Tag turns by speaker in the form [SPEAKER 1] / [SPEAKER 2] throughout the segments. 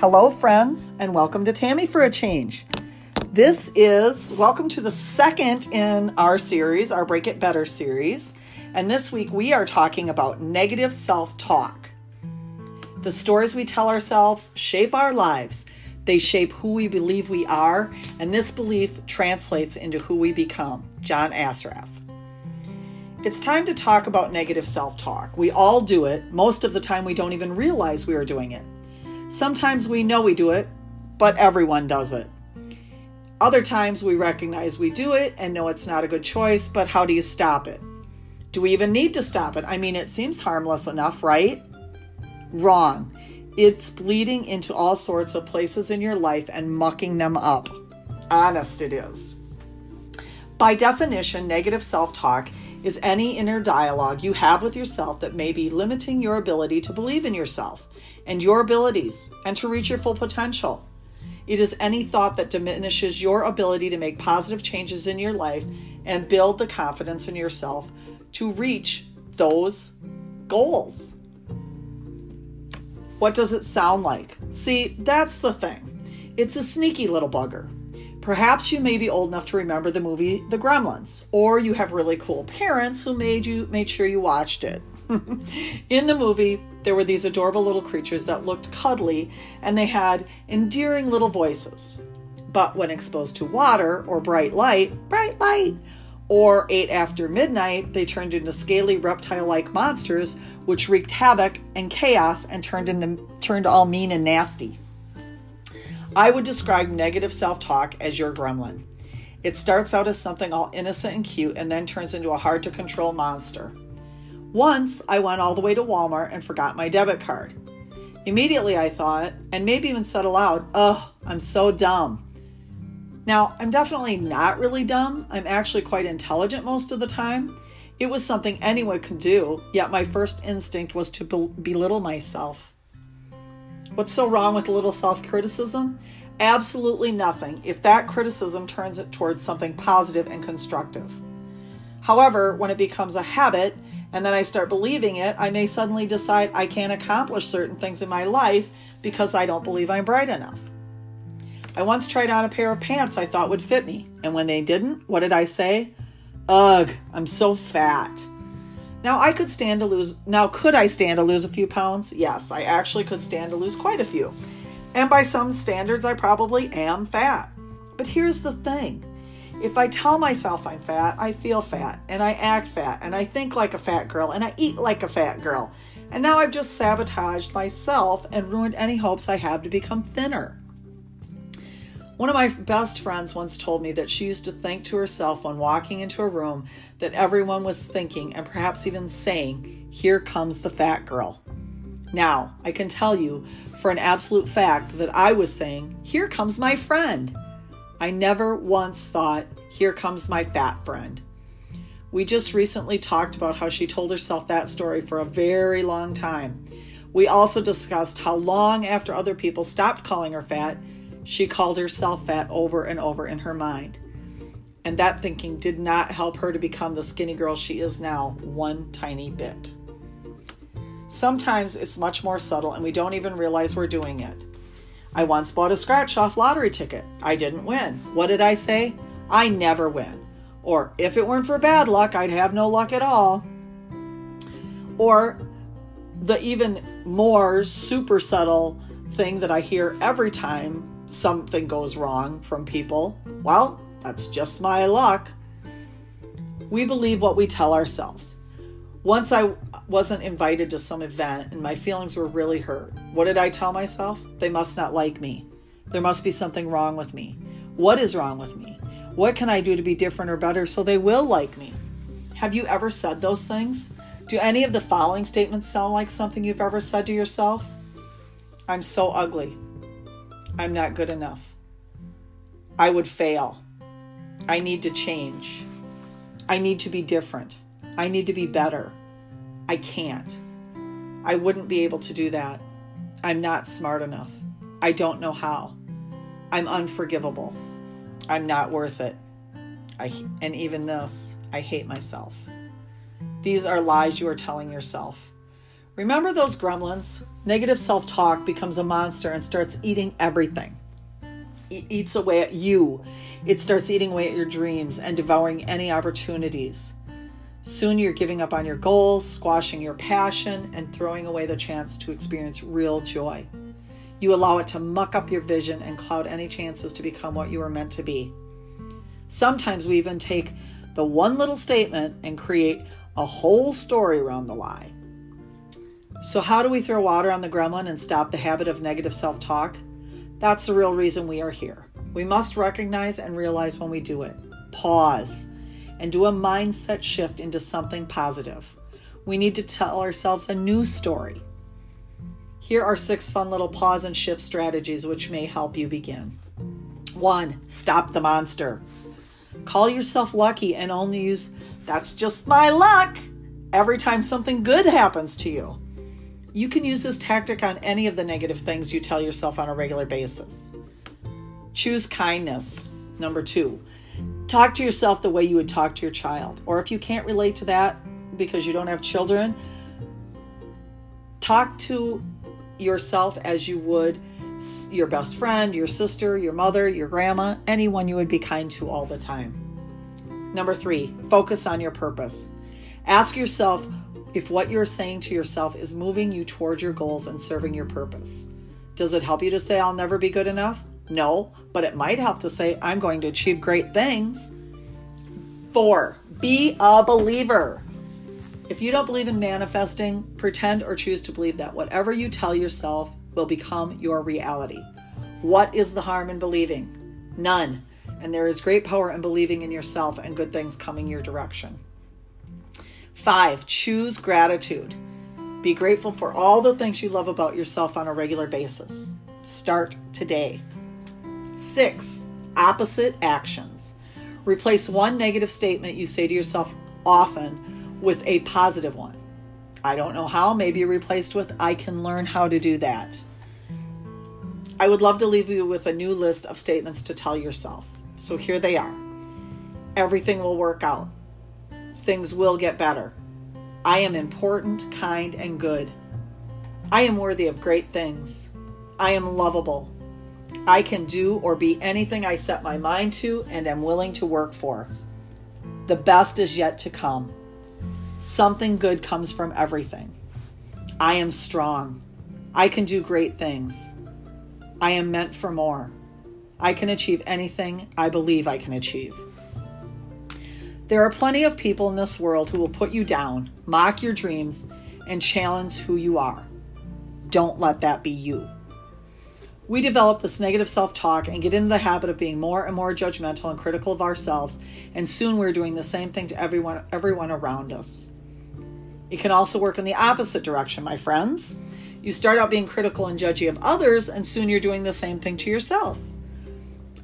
[SPEAKER 1] Hello, friends, and welcome to Tammy for a Change. This is welcome to the second in our series, our Break It Better series. And this week we are talking about negative self talk. The stories we tell ourselves shape our lives, they shape who we believe we are, and this belief translates into who we become. John Assaraf. It's time to talk about negative self talk. We all do it. Most of the time, we don't even realize we are doing it. Sometimes we know we do it, but everyone does it. Other times we recognize we do it and know it's not a good choice, but how do you stop it? Do we even need to stop it? I mean, it seems harmless enough, right? Wrong. It's bleeding into all sorts of places in your life and mucking them up. Honest, it is. By definition, negative self talk is any inner dialogue you have with yourself that may be limiting your ability to believe in yourself and your abilities and to reach your full potential. It is any thought that diminishes your ability to make positive changes in your life and build the confidence in yourself to reach those goals. What does it sound like? See, that's the thing. It's a sneaky little bugger. Perhaps you may be old enough to remember the movie The Gremlins, or you have really cool parents who made you made sure you watched it. In the movie, there were these adorable little creatures that looked cuddly and they had endearing little voices. But when exposed to water or bright light, bright light, or ate after midnight, they turned into scaly reptile like monsters which wreaked havoc and chaos and turned into turned all mean and nasty. I would describe negative self talk as your gremlin. It starts out as something all innocent and cute and then turns into a hard to control monster. Once I went all the way to Walmart and forgot my debit card. Immediately I thought, and maybe even said aloud, Ugh, I'm so dumb. Now, I'm definitely not really dumb. I'm actually quite intelligent most of the time. It was something anyone could do, yet my first instinct was to belittle myself. What's so wrong with a little self criticism? Absolutely nothing if that criticism turns it towards something positive and constructive. However, when it becomes a habit and then I start believing it, I may suddenly decide I can't accomplish certain things in my life because I don't believe I'm bright enough. I once tried on a pair of pants I thought would fit me, and when they didn't, what did I say? Ugh, I'm so fat. Now I could stand to lose now could I stand to lose a few pounds? Yes, I actually could stand to lose quite a few. And by some standards I probably am fat. But here's the thing. If I tell myself I'm fat, I feel fat and I act fat and I think like a fat girl and I eat like a fat girl. And now I've just sabotaged myself and ruined any hopes I have to become thinner. One of my best friends once told me that she used to think to herself when walking into a room that everyone was thinking and perhaps even saying, Here comes the fat girl. Now, I can tell you for an absolute fact that I was saying, Here comes my friend. I never once thought, here comes my fat friend. We just recently talked about how she told herself that story for a very long time. We also discussed how long after other people stopped calling her fat, she called herself fat over and over in her mind. And that thinking did not help her to become the skinny girl she is now, one tiny bit. Sometimes it's much more subtle and we don't even realize we're doing it. I once bought a scratch off lottery ticket. I didn't win. What did I say? I never win. Or if it weren't for bad luck, I'd have no luck at all. Or the even more super subtle thing that I hear every time something goes wrong from people well, that's just my luck. We believe what we tell ourselves. Once I wasn't invited to some event and my feelings were really hurt. What did I tell myself? They must not like me. There must be something wrong with me. What is wrong with me? What can I do to be different or better so they will like me? Have you ever said those things? Do any of the following statements sound like something you've ever said to yourself? I'm so ugly. I'm not good enough. I would fail. I need to change. I need to be different. I need to be better. I can't. I wouldn't be able to do that. I'm not smart enough. I don't know how. I'm unforgivable. I'm not worth it. I, and even this, I hate myself. These are lies you are telling yourself. Remember those gremlins? Negative self talk becomes a monster and starts eating everything. It eats away at you. It starts eating away at your dreams and devouring any opportunities. Soon you're giving up on your goals, squashing your passion, and throwing away the chance to experience real joy. You allow it to muck up your vision and cloud any chances to become what you are meant to be. Sometimes we even take the one little statement and create a whole story around the lie. So, how do we throw water on the gremlin and stop the habit of negative self talk? That's the real reason we are here. We must recognize and realize when we do it. Pause and do a mindset shift into something positive. We need to tell ourselves a new story. Here are six fun little pause and shift strategies which may help you begin. One, stop the monster. Call yourself lucky and only use that's just my luck every time something good happens to you. You can use this tactic on any of the negative things you tell yourself on a regular basis. Choose kindness. Number two, talk to yourself the way you would talk to your child. Or if you can't relate to that because you don't have children, talk to yourself as you would your best friend, your sister, your mother, your grandma, anyone you would be kind to all the time. Number three, focus on your purpose. Ask yourself if what you're saying to yourself is moving you toward your goals and serving your purpose. Does it help you to say, I'll never be good enough? No, but it might help to say, I'm going to achieve great things. Four, be a believer. If you don't believe in manifesting, pretend or choose to believe that whatever you tell yourself will become your reality. What is the harm in believing? None. And there is great power in believing in yourself and good things coming your direction. Five, choose gratitude. Be grateful for all the things you love about yourself on a regular basis. Start today. Six, opposite actions. Replace one negative statement you say to yourself often with a positive one. I don't know how, maybe replaced with I can learn how to do that. I would love to leave you with a new list of statements to tell yourself. So here they are Everything will work out things will get better. I am important, kind, and good. I am worthy of great things. I am lovable. I can do or be anything I set my mind to and am willing to work for. The best is yet to come. Something good comes from everything. I am strong. I can do great things. I am meant for more. I can achieve anything I believe I can achieve. There are plenty of people in this world who will put you down, mock your dreams, and challenge who you are. Don't let that be you. We develop this negative self talk and get into the habit of being more and more judgmental and critical of ourselves, and soon we're doing the same thing to everyone, everyone around us. It can also work in the opposite direction, my friends. You start out being critical and judgy of others, and soon you're doing the same thing to yourself.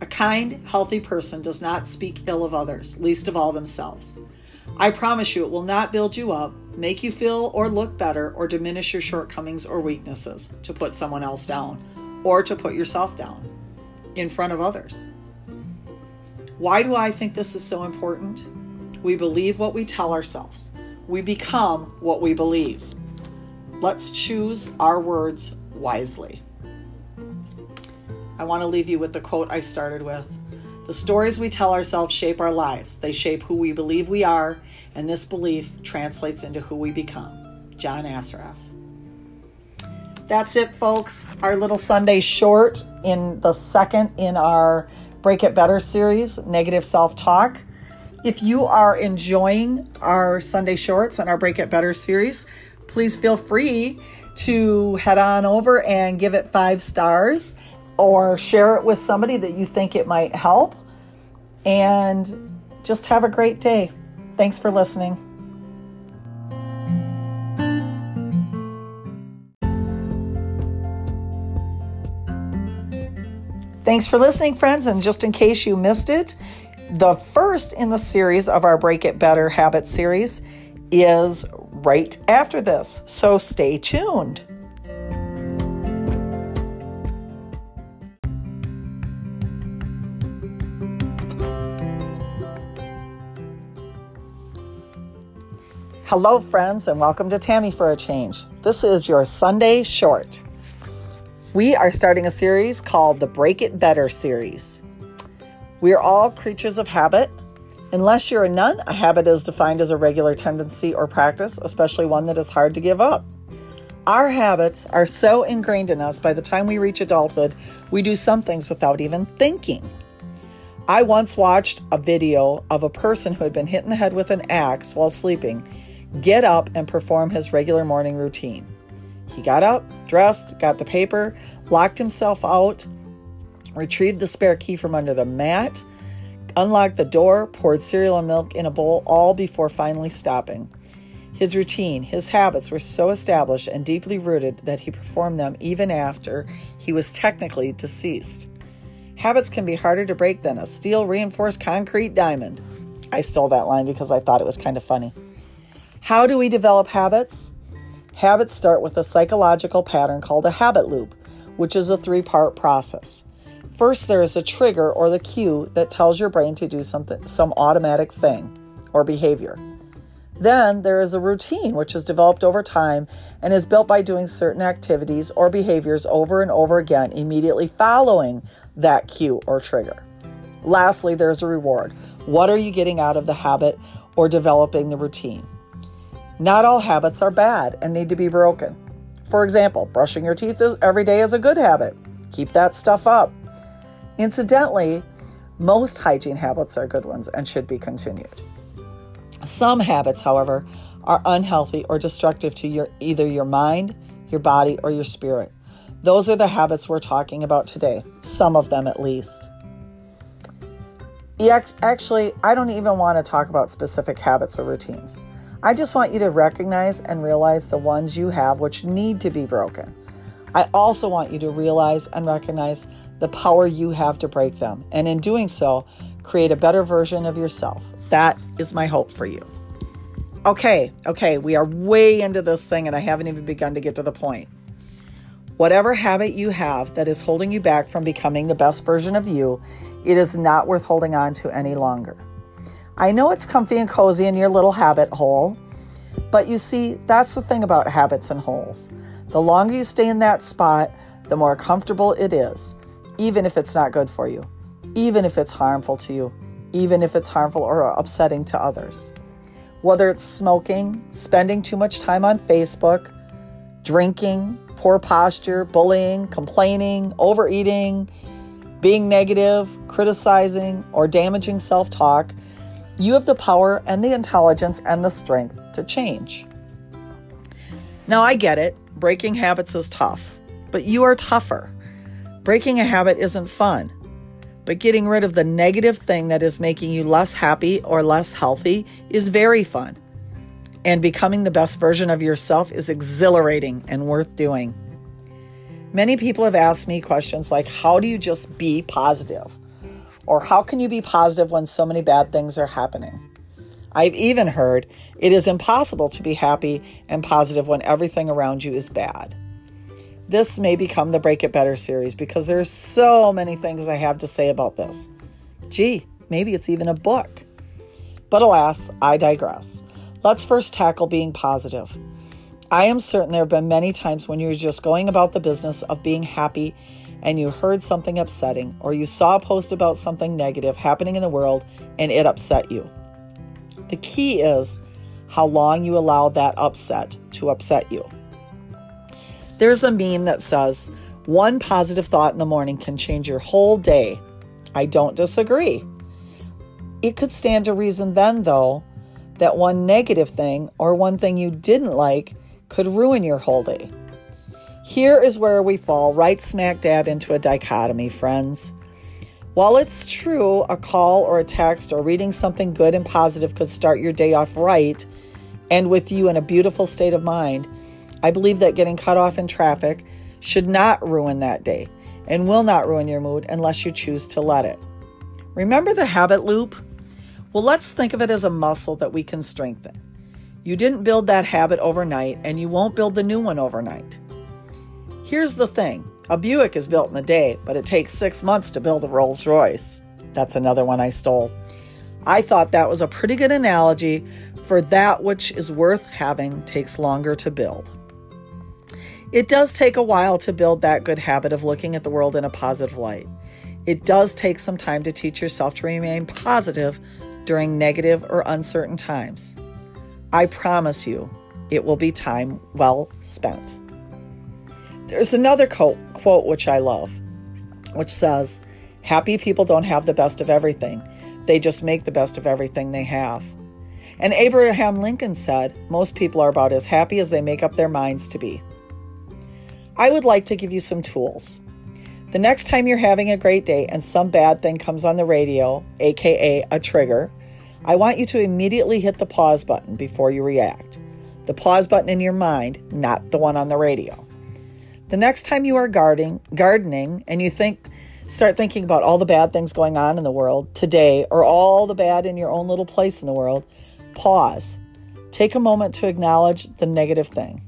[SPEAKER 1] A kind, healthy person does not speak ill of others, least of all themselves. I promise you, it will not build you up, make you feel or look better, or diminish your shortcomings or weaknesses to put someone else down or to put yourself down in front of others. Why do I think this is so important? We believe what we tell ourselves, we become what we believe. Let's choose our words wisely. I want to leave you with the quote I started with. The stories we tell ourselves shape our lives. They shape who we believe we are, and this belief translates into who we become. John Assaraf. That's it, folks. Our little Sunday short in the second in our Break It Better series, Negative Self Talk. If you are enjoying our Sunday shorts and our Break It Better series, please feel free to head on over and give it five stars or share it with somebody that you think it might help. And just have a great day. Thanks for listening. Thanks for listening, friends. And just in case you missed it, the first in the series of our Break It Better Habit series is right after this. So stay tuned. Hello, friends, and welcome to Tammy for a Change. This is your Sunday short. We are starting a series called the Break It Better series. We are all creatures of habit. Unless you're a nun, a habit is defined as a regular tendency or practice, especially one that is hard to give up. Our habits are so ingrained in us by the time we reach adulthood, we do some things without even thinking. I once watched a video of a person who had been hit in the head with an axe while sleeping get up and perform his regular morning routine. He got up, dressed, got the paper, locked himself out, retrieved the spare key from under the mat, unlocked the door, poured cereal and milk in a bowl, all before finally stopping. His routine, his habits were so established and deeply rooted that he performed them even after he was technically deceased. Habits can be harder to break than a steel reinforced concrete diamond. I stole that line because I thought it was kind of funny. How do we develop habits? Habits start with a psychological pattern called a habit loop, which is a three part process. First, there is a trigger or the cue that tells your brain to do something, some automatic thing or behavior. Then there is a routine which is developed over time and is built by doing certain activities or behaviors over and over again immediately following that cue or trigger. Lastly, there's a reward. What are you getting out of the habit or developing the routine? Not all habits are bad and need to be broken. For example, brushing your teeth every day is a good habit. Keep that stuff up. Incidentally, most hygiene habits are good ones and should be continued. Some habits, however, are unhealthy or destructive to your either your mind, your body, or your spirit. Those are the habits we're talking about today, some of them at least. Actually, I don't even want to talk about specific habits or routines. I just want you to recognize and realize the ones you have which need to be broken. I also want you to realize and recognize the power you have to break them, and in doing so, create a better version of yourself. That is my hope for you. Okay, okay, we are way into this thing, and I haven't even begun to get to the point. Whatever habit you have that is holding you back from becoming the best version of you, it is not worth holding on to any longer. I know it's comfy and cozy in your little habit hole, but you see, that's the thing about habits and holes. The longer you stay in that spot, the more comfortable it is, even if it's not good for you, even if it's harmful to you, even if it's harmful or upsetting to others. Whether it's smoking, spending too much time on Facebook, drinking, poor posture, bullying, complaining, overeating, being negative, criticizing, or damaging self talk, you have the power and the intelligence and the strength to change. Now, I get it. Breaking habits is tough, but you are tougher. Breaking a habit isn't fun, but getting rid of the negative thing that is making you less happy or less healthy is very fun. And becoming the best version of yourself is exhilarating and worth doing. Many people have asked me questions like, How do you just be positive? Or how can you be positive when so many bad things are happening? I've even heard it is impossible to be happy and positive when everything around you is bad. This may become the Break It Better series because there's so many things I have to say about this. Gee, maybe it's even a book. But alas, I digress. Let's first tackle being positive. I am certain there have been many times when you're just going about the business of being happy and you heard something upsetting, or you saw a post about something negative happening in the world and it upset you. The key is how long you allow that upset to upset you. There's a meme that says, one positive thought in the morning can change your whole day. I don't disagree. It could stand to reason then, though, that one negative thing or one thing you didn't like could ruin your whole day. Here is where we fall right smack dab into a dichotomy, friends. While it's true a call or a text or reading something good and positive could start your day off right and with you in a beautiful state of mind, I believe that getting cut off in traffic should not ruin that day and will not ruin your mood unless you choose to let it. Remember the habit loop? Well, let's think of it as a muscle that we can strengthen. You didn't build that habit overnight, and you won't build the new one overnight. Here's the thing a Buick is built in a day, but it takes six months to build a Rolls Royce. That's another one I stole. I thought that was a pretty good analogy for that which is worth having takes longer to build. It does take a while to build that good habit of looking at the world in a positive light. It does take some time to teach yourself to remain positive during negative or uncertain times. I promise you, it will be time well spent. There's another quote, which I love, which says, Happy people don't have the best of everything, they just make the best of everything they have. And Abraham Lincoln said, Most people are about as happy as they make up their minds to be. I would like to give you some tools. The next time you're having a great day and some bad thing comes on the radio, aka a trigger, I want you to immediately hit the pause button before you react. The pause button in your mind, not the one on the radio. The next time you are gardening, gardening and you think start thinking about all the bad things going on in the world today or all the bad in your own little place in the world, pause. Take a moment to acknowledge the negative thing.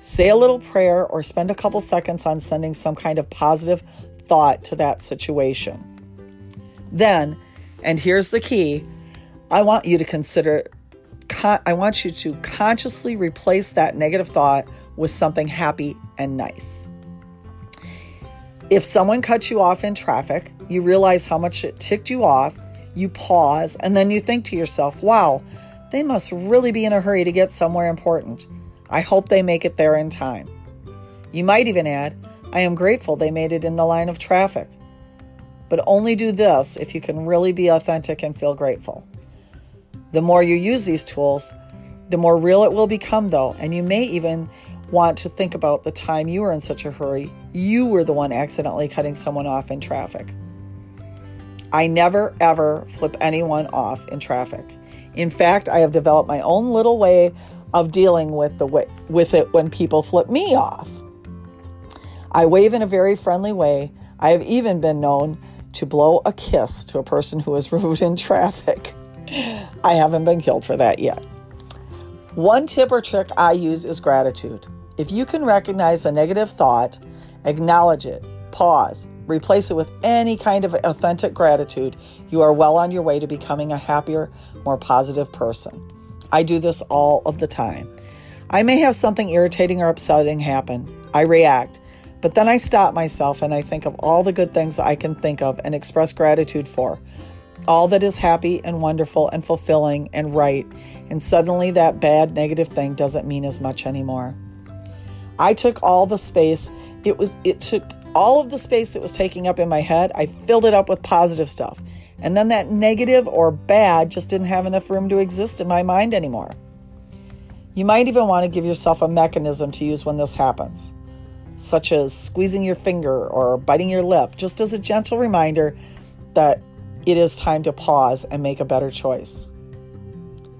[SPEAKER 1] Say a little prayer or spend a couple seconds on sending some kind of positive thought to that situation. Then, and here's the key I want you to consider, I want you to consciously replace that negative thought with something happy and nice. If someone cuts you off in traffic, you realize how much it ticked you off, you pause, and then you think to yourself, wow, they must really be in a hurry to get somewhere important. I hope they make it there in time. You might even add, I am grateful they made it in the line of traffic. But only do this if you can really be authentic and feel grateful. The more you use these tools, the more real it will become, though, and you may even want to think about the time you were in such a hurry, you were the one accidentally cutting someone off in traffic. I never ever flip anyone off in traffic. In fact, I have developed my own little way of dealing with the with it when people flip me off. I wave in a very friendly way. I have even been known to blow a kiss to a person who is rude in traffic. I haven't been killed for that yet. One tip or trick I use is gratitude. If you can recognize a negative thought, acknowledge it, pause, replace it with any kind of authentic gratitude, you are well on your way to becoming a happier, more positive person. I do this all of the time. I may have something irritating or upsetting happen. I react, but then I stop myself and I think of all the good things I can think of and express gratitude for. All that is happy and wonderful and fulfilling and right, and suddenly that bad negative thing doesn't mean as much anymore. I took all the space it was it took all of the space it was taking up in my head, I filled it up with positive stuff. And then that negative or bad just didn't have enough room to exist in my mind anymore. You might even want to give yourself a mechanism to use when this happens, such as squeezing your finger or biting your lip, just as a gentle reminder that it is time to pause and make a better choice.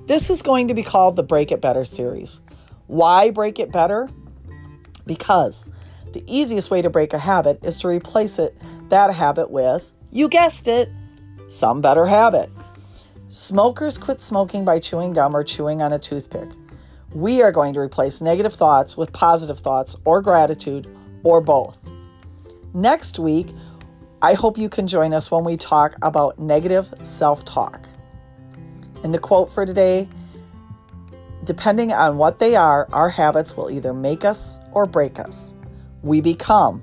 [SPEAKER 1] This is going to be called the Break It Better series. Why break it better? Because the easiest way to break a habit is to replace it that habit with, you guessed it, some better habit. Smokers quit smoking by chewing gum or chewing on a toothpick. We are going to replace negative thoughts with positive thoughts or gratitude or both. Next week, I hope you can join us when we talk about negative self talk. And the quote for today depending on what they are, our habits will either make us or break us. We become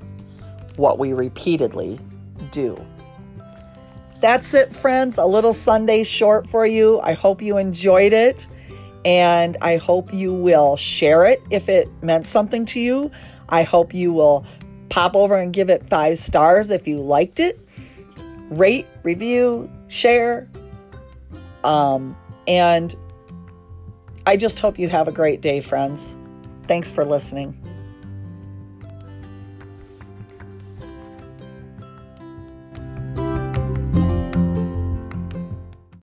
[SPEAKER 1] what we repeatedly do. That's it, friends. A little Sunday short for you. I hope you enjoyed it. And I hope you will share it if it meant something to you. I hope you will pop over and give it five stars if you liked it. Rate, review, share. Um, and I just hope you have a great day, friends. Thanks for listening.